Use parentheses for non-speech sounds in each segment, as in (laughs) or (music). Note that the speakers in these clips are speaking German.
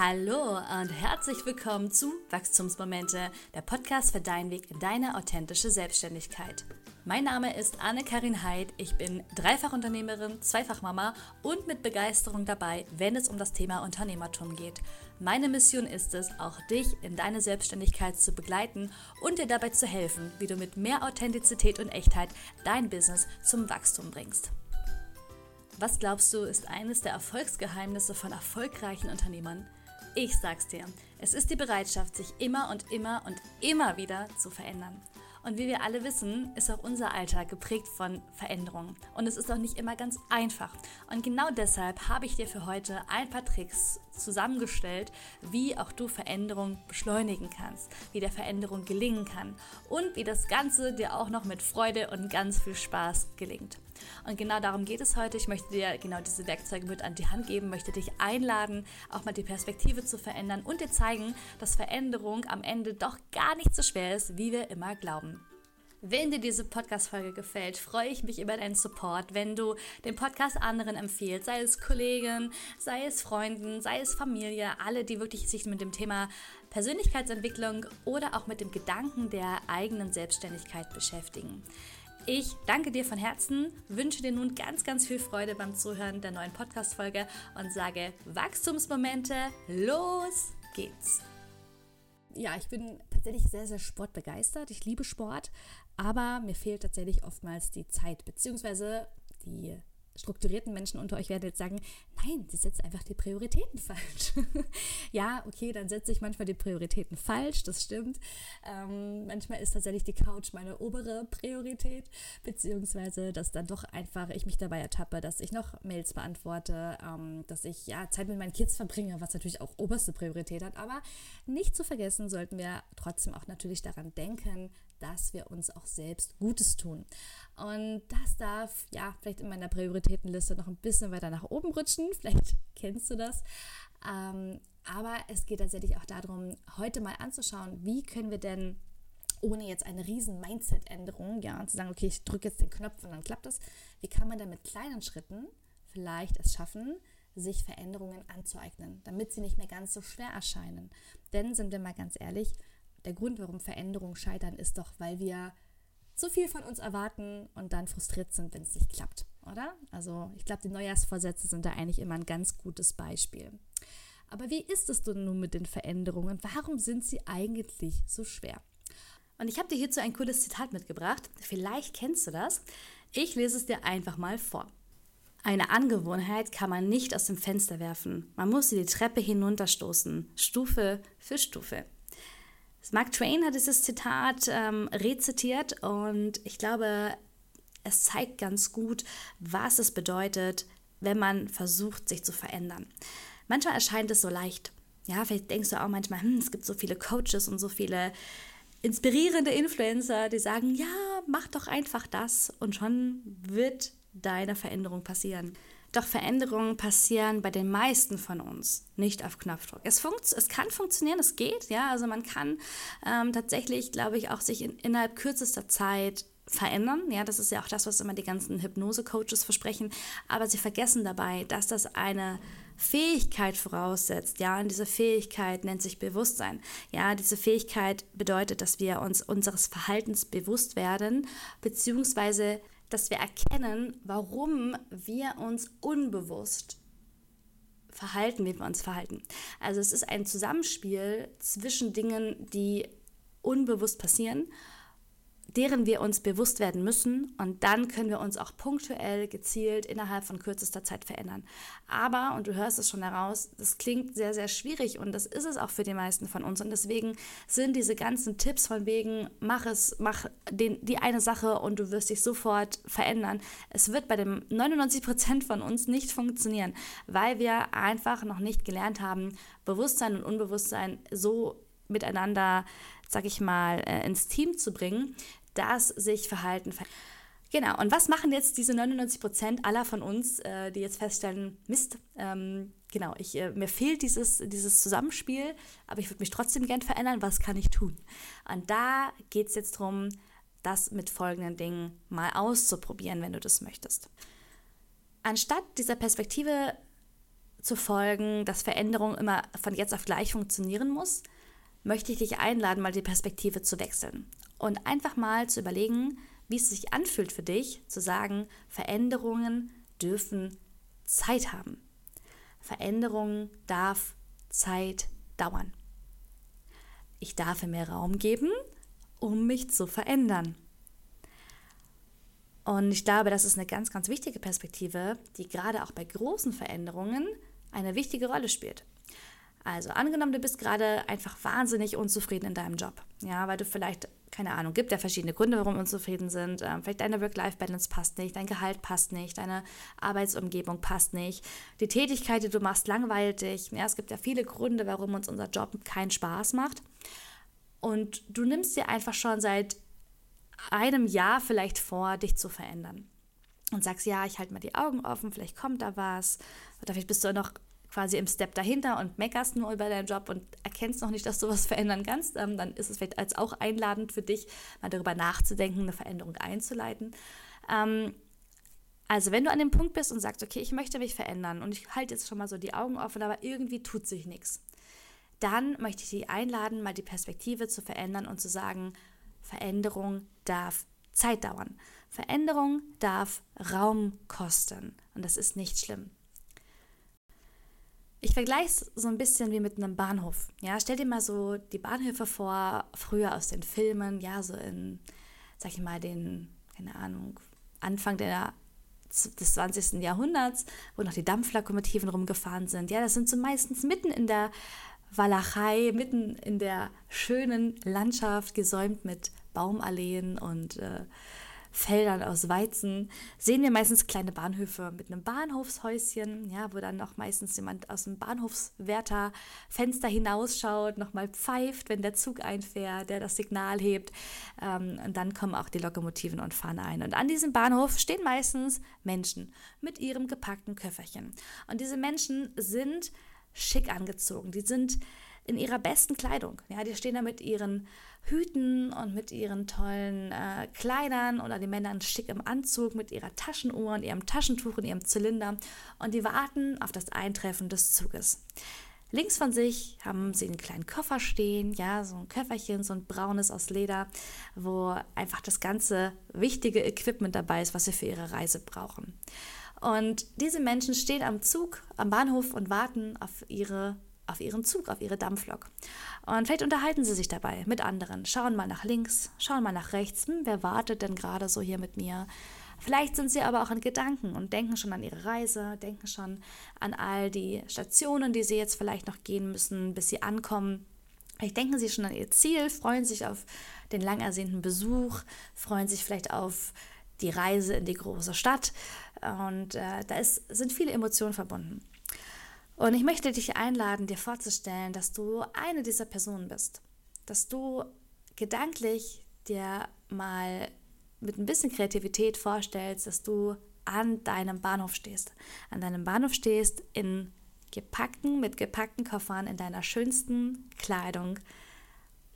Hallo und herzlich willkommen zu Wachstumsmomente, der Podcast für deinen Weg in deine authentische Selbstständigkeit. Mein Name ist Anne-Karin Heid, ich bin Dreifachunternehmerin, Zweifachmama und mit Begeisterung dabei, wenn es um das Thema Unternehmertum geht. Meine Mission ist es, auch dich in deine Selbstständigkeit zu begleiten und dir dabei zu helfen, wie du mit mehr Authentizität und Echtheit dein Business zum Wachstum bringst. Was glaubst du, ist eines der Erfolgsgeheimnisse von erfolgreichen Unternehmern? Ich sag's dir, es ist die Bereitschaft, sich immer und immer und immer wieder zu verändern. Und wie wir alle wissen, ist auch unser Alltag geprägt von Veränderungen. Und es ist auch nicht immer ganz einfach. Und genau deshalb habe ich dir für heute ein paar Tricks zusammengestellt, wie auch du Veränderungen beschleunigen kannst, wie der Veränderung gelingen kann und wie das Ganze dir auch noch mit Freude und ganz viel Spaß gelingt. Und genau darum geht es heute. Ich möchte dir genau diese Werkzeuge mit an die Hand geben, möchte dich einladen, auch mal die Perspektive zu verändern und dir zeigen, dass Veränderung am Ende doch gar nicht so schwer ist, wie wir immer glauben. Wenn dir diese Podcast-Folge gefällt, freue ich mich über deinen Support, wenn du den Podcast anderen empfiehlst, sei es Kollegen, sei es Freunden, sei es Familie, alle, die wirklich sich mit dem Thema Persönlichkeitsentwicklung oder auch mit dem Gedanken der eigenen Selbstständigkeit beschäftigen. Ich danke dir von Herzen, wünsche dir nun ganz, ganz viel Freude beim Zuhören der neuen Podcast-Folge und sage Wachstumsmomente, los geht's! Ja, ich bin tatsächlich sehr, sehr sportbegeistert. Ich liebe Sport, aber mir fehlt tatsächlich oftmals die Zeit, beziehungsweise die strukturierten Menschen unter euch werden jetzt sagen, nein, sie setzt einfach die Prioritäten falsch. (laughs) ja, okay, dann setze ich manchmal die Prioritäten falsch, das stimmt. Ähm, manchmal ist tatsächlich die Couch meine obere Priorität, beziehungsweise dass dann doch einfach ich mich dabei ertappe, dass ich noch Mails beantworte, ähm, dass ich ja Zeit mit meinen Kids verbringe, was natürlich auch oberste Priorität hat. Aber nicht zu vergessen sollten wir trotzdem auch natürlich daran denken, dass wir uns auch selbst Gutes tun. Und das darf ja vielleicht in meiner Prioritätenliste noch ein bisschen weiter nach oben rutschen. (laughs) Vielleicht kennst du das. Ähm, aber es geht tatsächlich auch darum, heute mal anzuschauen, wie können wir denn ohne jetzt eine riesen Mindset-Änderung, ja, zu sagen, okay, ich drücke jetzt den Knopf und dann klappt das. Wie kann man denn mit kleinen Schritten vielleicht es schaffen, sich Veränderungen anzueignen, damit sie nicht mehr ganz so schwer erscheinen? Denn sind wir mal ganz ehrlich, der Grund, warum Veränderungen scheitern, ist doch, weil wir zu viel von uns erwarten und dann frustriert sind, wenn es nicht klappt, oder? Also ich glaube, die Neujahrsvorsätze sind da eigentlich immer ein ganz gutes Beispiel. Aber wie ist es denn nun mit den Veränderungen? Warum sind sie eigentlich so schwer? Und ich habe dir hierzu ein cooles Zitat mitgebracht. Vielleicht kennst du das. Ich lese es dir einfach mal vor. Eine Angewohnheit kann man nicht aus dem Fenster werfen. Man muss sie die Treppe hinunterstoßen, Stufe für Stufe. Mark Twain hat dieses Zitat ähm, rezitiert und ich glaube, es zeigt ganz gut, was es bedeutet, wenn man versucht, sich zu verändern. Manchmal erscheint es so leicht. Ja, vielleicht denkst du auch manchmal, hm, es gibt so viele Coaches und so viele inspirierende Influencer, die sagen, ja, mach doch einfach das und schon wird deine Veränderung passieren. Doch Veränderungen passieren bei den meisten von uns nicht auf Knopfdruck. Es, es kann funktionieren, es geht, ja. Also man kann ähm, tatsächlich, glaube ich, auch sich in, innerhalb kürzester Zeit verändern. Ja, das ist ja auch das, was immer die ganzen Hypnose-Coaches versprechen. Aber sie vergessen dabei, dass das eine Fähigkeit voraussetzt. Ja, und diese Fähigkeit nennt sich Bewusstsein. Ja, diese Fähigkeit bedeutet, dass wir uns unseres Verhaltens bewusst werden, beziehungsweise dass wir erkennen, warum wir uns unbewusst verhalten, wie wir uns verhalten. Also es ist ein Zusammenspiel zwischen Dingen, die unbewusst passieren deren wir uns bewusst werden müssen und dann können wir uns auch punktuell, gezielt innerhalb von kürzester Zeit verändern. Aber, und du hörst es schon heraus, das klingt sehr, sehr schwierig und das ist es auch für die meisten von uns und deswegen sind diese ganzen Tipps von wegen, mach es, mach den, die eine Sache und du wirst dich sofort verändern. Es wird bei dem 99 Prozent von uns nicht funktionieren, weil wir einfach noch nicht gelernt haben, Bewusstsein und Unbewusstsein so miteinander, sag ich mal, äh, ins Team zu bringen, dass sich Verhalten verändert. Genau, und was machen jetzt diese 99 Prozent aller von uns, äh, die jetzt feststellen, Mist, ähm, genau, ich, äh, mir fehlt dieses, dieses Zusammenspiel, aber ich würde mich trotzdem gern verändern, was kann ich tun? Und da geht es jetzt darum, das mit folgenden Dingen mal auszuprobieren, wenn du das möchtest. Anstatt dieser Perspektive zu folgen, dass Veränderung immer von jetzt auf gleich funktionieren muss, möchte ich dich einladen, mal die Perspektive zu wechseln und einfach mal zu überlegen, wie es sich anfühlt für dich, zu sagen, Veränderungen dürfen Zeit haben. Veränderung darf Zeit dauern. Ich darf mir Raum geben, um mich zu verändern. Und ich glaube, das ist eine ganz, ganz wichtige Perspektive, die gerade auch bei großen Veränderungen eine wichtige Rolle spielt. Also angenommen, du bist gerade einfach wahnsinnig unzufrieden in deinem Job, ja, weil du vielleicht keine Ahnung, gibt ja verschiedene Gründe, warum wir unzufrieden sind. Ähm, vielleicht deine Work-Life-Balance passt nicht, dein Gehalt passt nicht, deine Arbeitsumgebung passt nicht, die Tätigkeit, die du machst, langweilt dich. Ja, es gibt ja viele Gründe, warum uns unser Job keinen Spaß macht. Und du nimmst dir einfach schon seit einem Jahr vielleicht vor, dich zu verändern. Und sagst, ja, ich halte mal die Augen offen, vielleicht kommt da was. Oder vielleicht bist du noch quasi im Step dahinter und meckerst nur über deinen Job und erkennst noch nicht, dass du was verändern kannst, ähm, dann ist es vielleicht als auch einladend für dich, mal darüber nachzudenken, eine Veränderung einzuleiten. Ähm, also wenn du an dem Punkt bist und sagst, okay, ich möchte mich verändern und ich halte jetzt schon mal so die Augen offen, aber irgendwie tut sich nichts, dann möchte ich dich einladen, mal die Perspektive zu verändern und zu sagen, Veränderung darf Zeit dauern. Veränderung darf Raum kosten und das ist nicht schlimm. Ich vergleiche es so ein bisschen wie mit einem Bahnhof. Ja, stell dir mal so die Bahnhöfe vor, früher aus den Filmen, ja, so in, sag ich mal, den, keine Ahnung, Anfang der, des 20. Jahrhunderts, wo noch die Dampflokomotiven rumgefahren sind. Ja, das sind so meistens mitten in der Walachei, mitten in der schönen Landschaft, gesäumt mit Baumalleen und äh, Feldern aus Weizen sehen wir meistens kleine Bahnhöfe mit einem Bahnhofshäuschen, ja, wo dann noch meistens jemand aus dem Bahnhofswärterfenster hinausschaut, nochmal pfeift, wenn der Zug einfährt, der das Signal hebt. Ähm, und dann kommen auch die Lokomotiven und fahren ein. Und an diesem Bahnhof stehen meistens Menschen mit ihrem gepackten Köfferchen. Und diese Menschen sind schick angezogen. Die sind in ihrer besten Kleidung. Ja, die stehen da mit ihren Hüten und mit ihren tollen äh, Kleidern oder die Männer in schickem Anzug mit ihrer Taschenuhr und ihrem Taschentuch und ihrem Zylinder und die warten auf das Eintreffen des Zuges. Links von sich haben sie einen kleinen Koffer stehen, ja, so ein Köfferchen, so ein braunes aus Leder, wo einfach das ganze wichtige Equipment dabei ist, was sie für ihre Reise brauchen. Und diese Menschen stehen am Zug, am Bahnhof und warten auf ihre auf ihren Zug, auf ihre Dampflok. Und vielleicht unterhalten sie sich dabei mit anderen, schauen mal nach links, schauen mal nach rechts, hm, wer wartet denn gerade so hier mit mir? Vielleicht sind sie aber auch in Gedanken und denken schon an ihre Reise, denken schon an all die Stationen, die sie jetzt vielleicht noch gehen müssen, bis sie ankommen. Vielleicht denken sie schon an ihr Ziel, freuen sich auf den lang ersehnten Besuch, freuen sich vielleicht auf die Reise in die große Stadt. Und äh, da ist, sind viele Emotionen verbunden. Und ich möchte dich einladen, dir vorzustellen, dass du eine dieser Personen bist. Dass du gedanklich dir mal mit ein bisschen Kreativität vorstellst, dass du an deinem Bahnhof stehst. An deinem Bahnhof stehst in gepackten, mit gepackten Koffern, in deiner schönsten Kleidung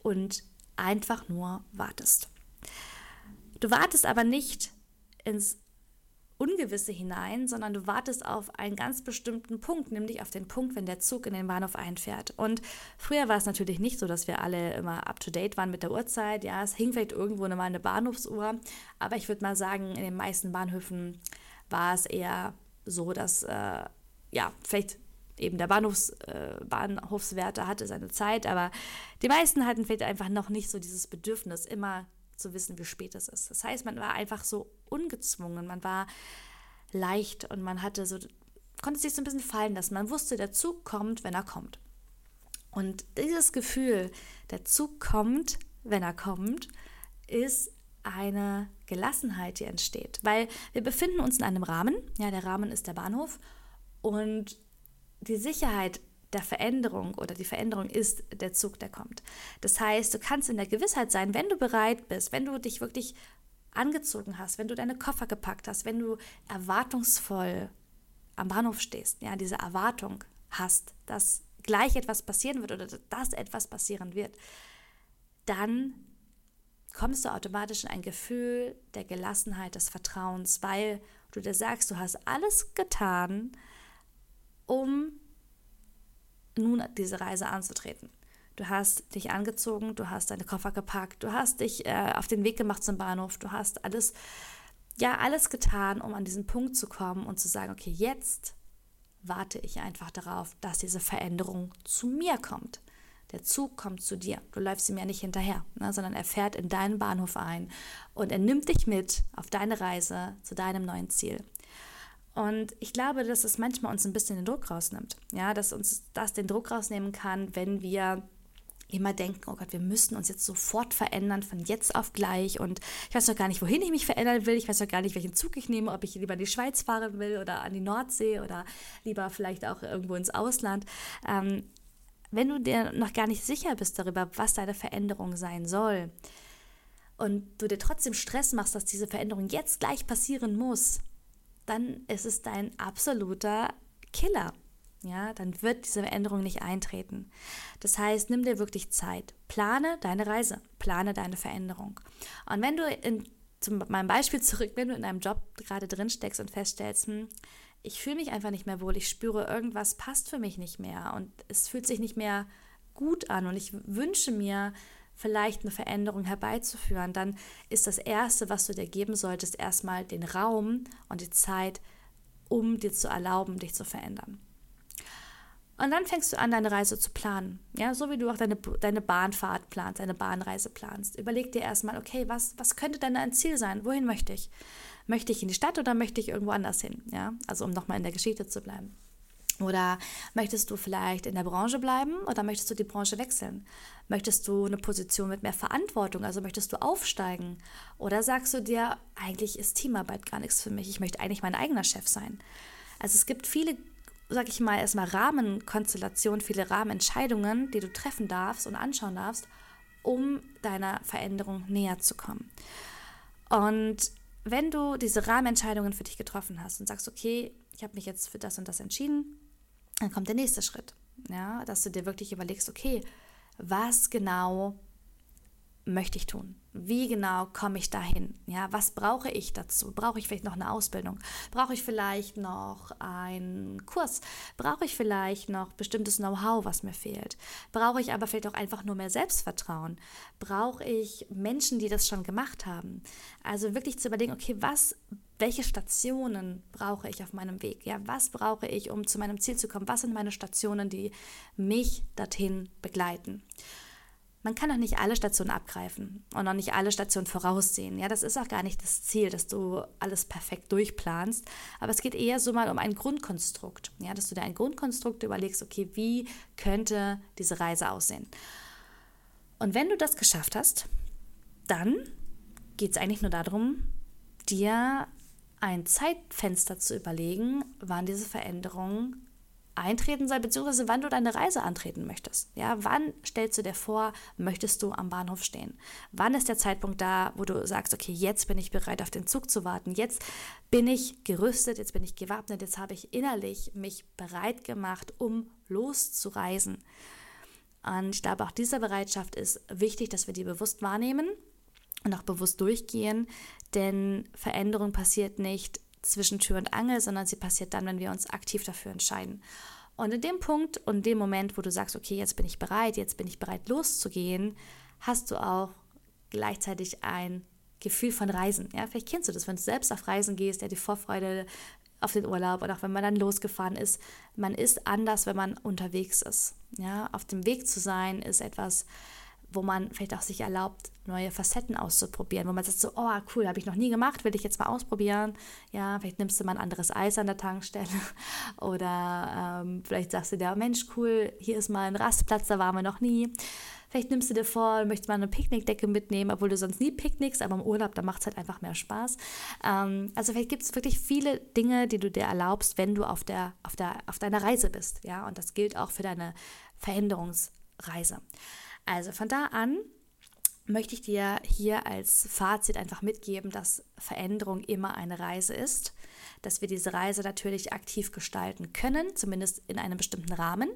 und einfach nur wartest. Du wartest aber nicht ins Ungewisse hinein, sondern du wartest auf einen ganz bestimmten Punkt, nämlich auf den Punkt, wenn der Zug in den Bahnhof einfährt. Und früher war es natürlich nicht so, dass wir alle immer up-to-date waren mit der Uhrzeit. Ja, es hing vielleicht irgendwo mal eine Bahnhofsuhr, aber ich würde mal sagen, in den meisten Bahnhöfen war es eher so, dass, äh, ja, vielleicht eben der Bahnhofs, äh, Bahnhofswärter hatte seine Zeit, aber die meisten hatten vielleicht einfach noch nicht so dieses Bedürfnis, immer zu wissen, wie spät es ist. Das heißt, man war einfach so ungezwungen, man war leicht und man hatte so, konnte sich so ein bisschen fallen lassen. Man wusste, der Zug kommt, wenn er kommt. Und dieses Gefühl, der Zug kommt, wenn er kommt, ist eine Gelassenheit, die entsteht. Weil wir befinden uns in einem Rahmen, ja, der Rahmen ist der Bahnhof und die Sicherheit der Veränderung oder die Veränderung ist der Zug, der kommt. Das heißt, du kannst in der Gewissheit sein, wenn du bereit bist, wenn du dich wirklich angezogen hast, wenn du deine Koffer gepackt hast, wenn du erwartungsvoll am Bahnhof stehst, ja, diese Erwartung hast, dass gleich etwas passieren wird oder dass etwas passieren wird, dann kommst du automatisch in ein Gefühl der Gelassenheit, des Vertrauens, weil du dir sagst, du hast alles getan, um nun diese Reise anzutreten. Du hast dich angezogen, du hast deine Koffer gepackt, du hast dich äh, auf den Weg gemacht zum Bahnhof, du hast alles, ja, alles getan, um an diesen Punkt zu kommen und zu sagen, okay, jetzt warte ich einfach darauf, dass diese Veränderung zu mir kommt. Der Zug kommt zu dir. Du läufst ihm ja nicht hinterher, ne, sondern er fährt in deinen Bahnhof ein und er nimmt dich mit auf deine Reise zu deinem neuen Ziel. Und ich glaube, dass es manchmal uns ein bisschen den Druck rausnimmt. Ja, dass uns das den Druck rausnehmen kann, wenn wir immer denken, oh Gott, wir müssen uns jetzt sofort verändern, von jetzt auf gleich. Und ich weiß noch gar nicht, wohin ich mich verändern will. Ich weiß noch gar nicht, welchen Zug ich nehme, ob ich lieber in die Schweiz fahren will oder an die Nordsee oder lieber vielleicht auch irgendwo ins Ausland. Ähm, wenn du dir noch gar nicht sicher bist darüber, was deine Veränderung sein soll und du dir trotzdem Stress machst, dass diese Veränderung jetzt gleich passieren muss, dann ist es dein absoluter Killer. Ja, dann wird diese Veränderung nicht eintreten. Das heißt, nimm dir wirklich Zeit. Plane deine Reise, plane deine Veränderung. Und wenn du in, zu meinem Beispiel zurück, wenn du in einem Job gerade drin steckst und feststellst, hm, ich fühle mich einfach nicht mehr wohl, ich spüre, irgendwas passt für mich nicht mehr und es fühlt sich nicht mehr gut an und ich wünsche mir, vielleicht eine Veränderung herbeizuführen, dann ist das Erste, was du dir geben solltest, erstmal den Raum und die Zeit, um dir zu erlauben, dich zu verändern. Und dann fängst du an, deine Reise zu planen. Ja, so wie du auch deine, deine Bahnfahrt planst, deine Bahnreise planst. Überleg dir erstmal, okay, was, was könnte denn ein Ziel sein? Wohin möchte ich? Möchte ich in die Stadt oder möchte ich irgendwo anders hin? Ja, also um nochmal in der Geschichte zu bleiben. Oder möchtest du vielleicht in der Branche bleiben oder möchtest du die Branche wechseln? Möchtest du eine Position mit mehr Verantwortung, also möchtest du aufsteigen? Oder sagst du dir, eigentlich ist Teamarbeit gar nichts für mich, ich möchte eigentlich mein eigener Chef sein? Also es gibt viele, sag ich mal, erstmal Rahmenkonstellationen, viele Rahmenentscheidungen, die du treffen darfst und anschauen darfst, um deiner Veränderung näher zu kommen. Und wenn du diese Rahmenentscheidungen für dich getroffen hast und sagst, okay, ich habe mich jetzt für das und das entschieden, dann kommt der nächste Schritt. Ja, dass du dir wirklich überlegst, okay, was genau möchte ich tun? Wie genau komme ich dahin? Ja, was brauche ich dazu? Brauche ich vielleicht noch eine Ausbildung? Brauche ich vielleicht noch einen Kurs? Brauche ich vielleicht noch bestimmtes Know-how, was mir fehlt? Brauche ich aber vielleicht auch einfach nur mehr Selbstvertrauen? Brauche ich Menschen, die das schon gemacht haben? Also wirklich zu überlegen, okay, was welche Stationen brauche ich auf meinem Weg? Ja, was brauche ich, um zu meinem Ziel zu kommen? Was sind meine Stationen, die mich dorthin begleiten? Man kann auch nicht alle Stationen abgreifen und auch nicht alle Stationen voraussehen. Ja, das ist auch gar nicht das Ziel, dass du alles perfekt durchplanst. Aber es geht eher so mal um ein Grundkonstrukt. Ja, dass du dir ein Grundkonstrukt überlegst, okay, wie könnte diese Reise aussehen? Und wenn du das geschafft hast, dann geht es eigentlich nur darum, dir ein Zeitfenster zu überlegen, wann diese Veränderung eintreten soll, beziehungsweise wann du deine Reise antreten möchtest. Ja, wann stellst du dir vor, möchtest du am Bahnhof stehen? Wann ist der Zeitpunkt da, wo du sagst, okay, jetzt bin ich bereit, auf den Zug zu warten, jetzt bin ich gerüstet, jetzt bin ich gewappnet, jetzt habe ich innerlich mich bereit gemacht, um loszureisen. Und ich glaube, auch diese Bereitschaft ist wichtig, dass wir die bewusst wahrnehmen und auch bewusst durchgehen, denn Veränderung passiert nicht zwischen Tür und Angel, sondern sie passiert dann, wenn wir uns aktiv dafür entscheiden. Und in dem Punkt und dem Moment, wo du sagst, okay, jetzt bin ich bereit, jetzt bin ich bereit loszugehen, hast du auch gleichzeitig ein Gefühl von Reisen. Ja, vielleicht kennst du das, wenn du selbst auf Reisen gehst, ja, die Vorfreude auf den Urlaub und auch wenn man dann losgefahren ist, man ist anders, wenn man unterwegs ist. Ja, auf dem Weg zu sein ist etwas, wo man vielleicht auch sich erlaubt, neue Facetten auszuprobieren, wo man sagt so, oh cool, habe ich noch nie gemacht, will ich jetzt mal ausprobieren. Ja, vielleicht nimmst du mal ein anderes Eis an der Tankstelle (laughs) oder ähm, vielleicht sagst du dir, Mensch, cool, hier ist mal ein Rastplatz, da waren wir noch nie. Vielleicht nimmst du dir vor, möchtest mal eine Picknickdecke mitnehmen, obwohl du sonst nie picknickst, aber im Urlaub, da macht es halt einfach mehr Spaß. Ähm, also vielleicht gibt es wirklich viele Dinge, die du dir erlaubst, wenn du auf, der, auf, der, auf deiner Reise bist. Ja, und das gilt auch für deine Veränderungsreise. Also von da an möchte ich dir hier als Fazit einfach mitgeben, dass Veränderung immer eine Reise ist, dass wir diese Reise natürlich aktiv gestalten können, zumindest in einem bestimmten Rahmen,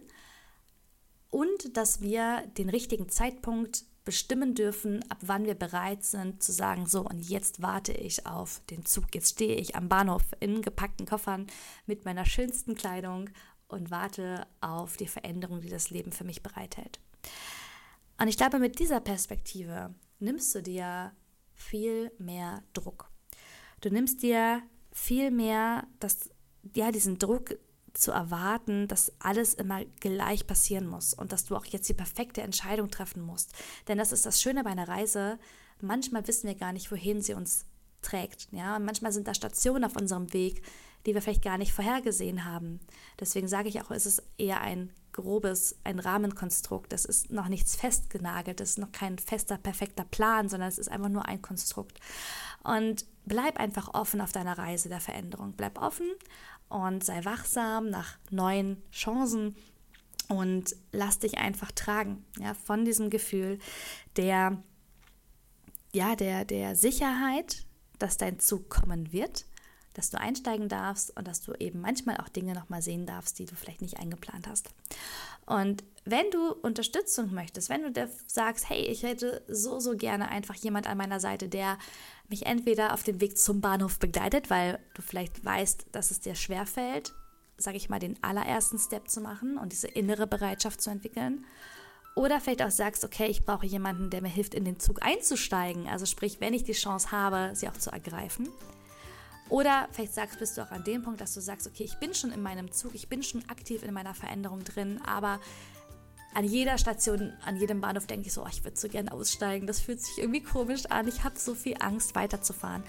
und dass wir den richtigen Zeitpunkt bestimmen dürfen, ab wann wir bereit sind zu sagen, so und jetzt warte ich auf den Zug, jetzt stehe ich am Bahnhof in gepackten Koffern mit meiner schönsten Kleidung und warte auf die Veränderung, die das Leben für mich bereithält. Und ich glaube, mit dieser Perspektive nimmst du dir viel mehr Druck. Du nimmst dir viel mehr das, ja, diesen Druck zu erwarten, dass alles immer gleich passieren muss und dass du auch jetzt die perfekte Entscheidung treffen musst. Denn das ist das Schöne bei einer Reise. Manchmal wissen wir gar nicht, wohin sie uns trägt. Ja, und manchmal sind da Stationen auf unserem Weg, die wir vielleicht gar nicht vorhergesehen haben. Deswegen sage ich auch, es ist eher ein grobes, ein Rahmenkonstrukt. Das ist noch nichts festgenagelt, das ist noch kein fester, perfekter Plan, sondern es ist einfach nur ein Konstrukt. Und bleib einfach offen auf deiner Reise der Veränderung. Bleib offen und sei wachsam nach neuen Chancen und lass dich einfach tragen, ja, von diesem Gefühl der, ja, der, der Sicherheit, dass dein Zug kommen wird, dass du einsteigen darfst und dass du eben manchmal auch Dinge nochmal sehen darfst, die du vielleicht nicht eingeplant hast. Und wenn du Unterstützung möchtest, wenn du sagst, hey, ich hätte so, so gerne einfach jemand an meiner Seite, der mich entweder auf dem Weg zum Bahnhof begleitet, weil du vielleicht weißt, dass es dir schwerfällt, sage ich mal, den allerersten Step zu machen und diese innere Bereitschaft zu entwickeln. Oder vielleicht auch sagst, okay, ich brauche jemanden, der mir hilft, in den Zug einzusteigen. Also sprich, wenn ich die Chance habe, sie auch zu ergreifen. Oder vielleicht sagst, bist du auch an dem Punkt, dass du sagst, okay, ich bin schon in meinem Zug, ich bin schon aktiv in meiner Veränderung drin, aber an jeder Station, an jedem Bahnhof denke ich so, oh, ich würde so gerne aussteigen, das fühlt sich irgendwie komisch an, ich habe so viel Angst weiterzufahren.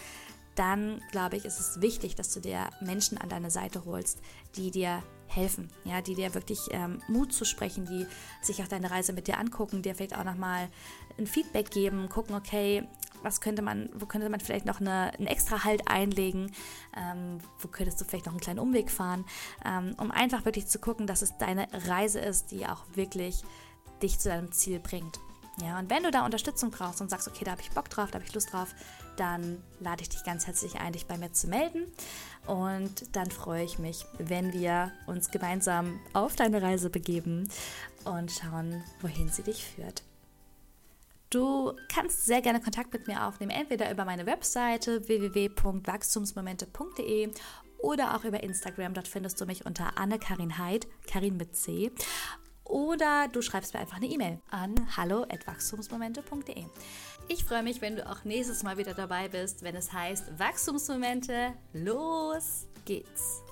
Dann glaube ich, ist es wichtig, dass du dir Menschen an deine Seite holst, die dir helfen, ja, die dir wirklich ähm, Mut zu sprechen, die sich auch deine Reise mit dir angucken, dir vielleicht auch nochmal ein Feedback geben, gucken, okay, was könnte man, wo könnte man vielleicht noch eine, einen extra Halt einlegen, ähm, wo könntest du vielleicht noch einen kleinen Umweg fahren, ähm, um einfach wirklich zu gucken, dass es deine Reise ist, die auch wirklich dich zu deinem Ziel bringt. Ja, und wenn du da Unterstützung brauchst und sagst, okay, da habe ich Bock drauf, da habe ich Lust drauf, dann lade ich dich ganz herzlich ein, dich bei mir zu melden. Und dann freue ich mich, wenn wir uns gemeinsam auf deine Reise begeben und schauen, wohin sie dich führt. Du kannst sehr gerne Kontakt mit mir aufnehmen, entweder über meine Webseite www.wachstumsmomente.de oder auch über Instagram. Dort findest du mich unter Anne-Karin Heid, Karin mit C. Oder du schreibst mir einfach eine E-Mail an hallo@wachstumsmomente.de. Ich freue mich, wenn du auch nächstes Mal wieder dabei bist, wenn es heißt Wachstumsmomente. Los geht's!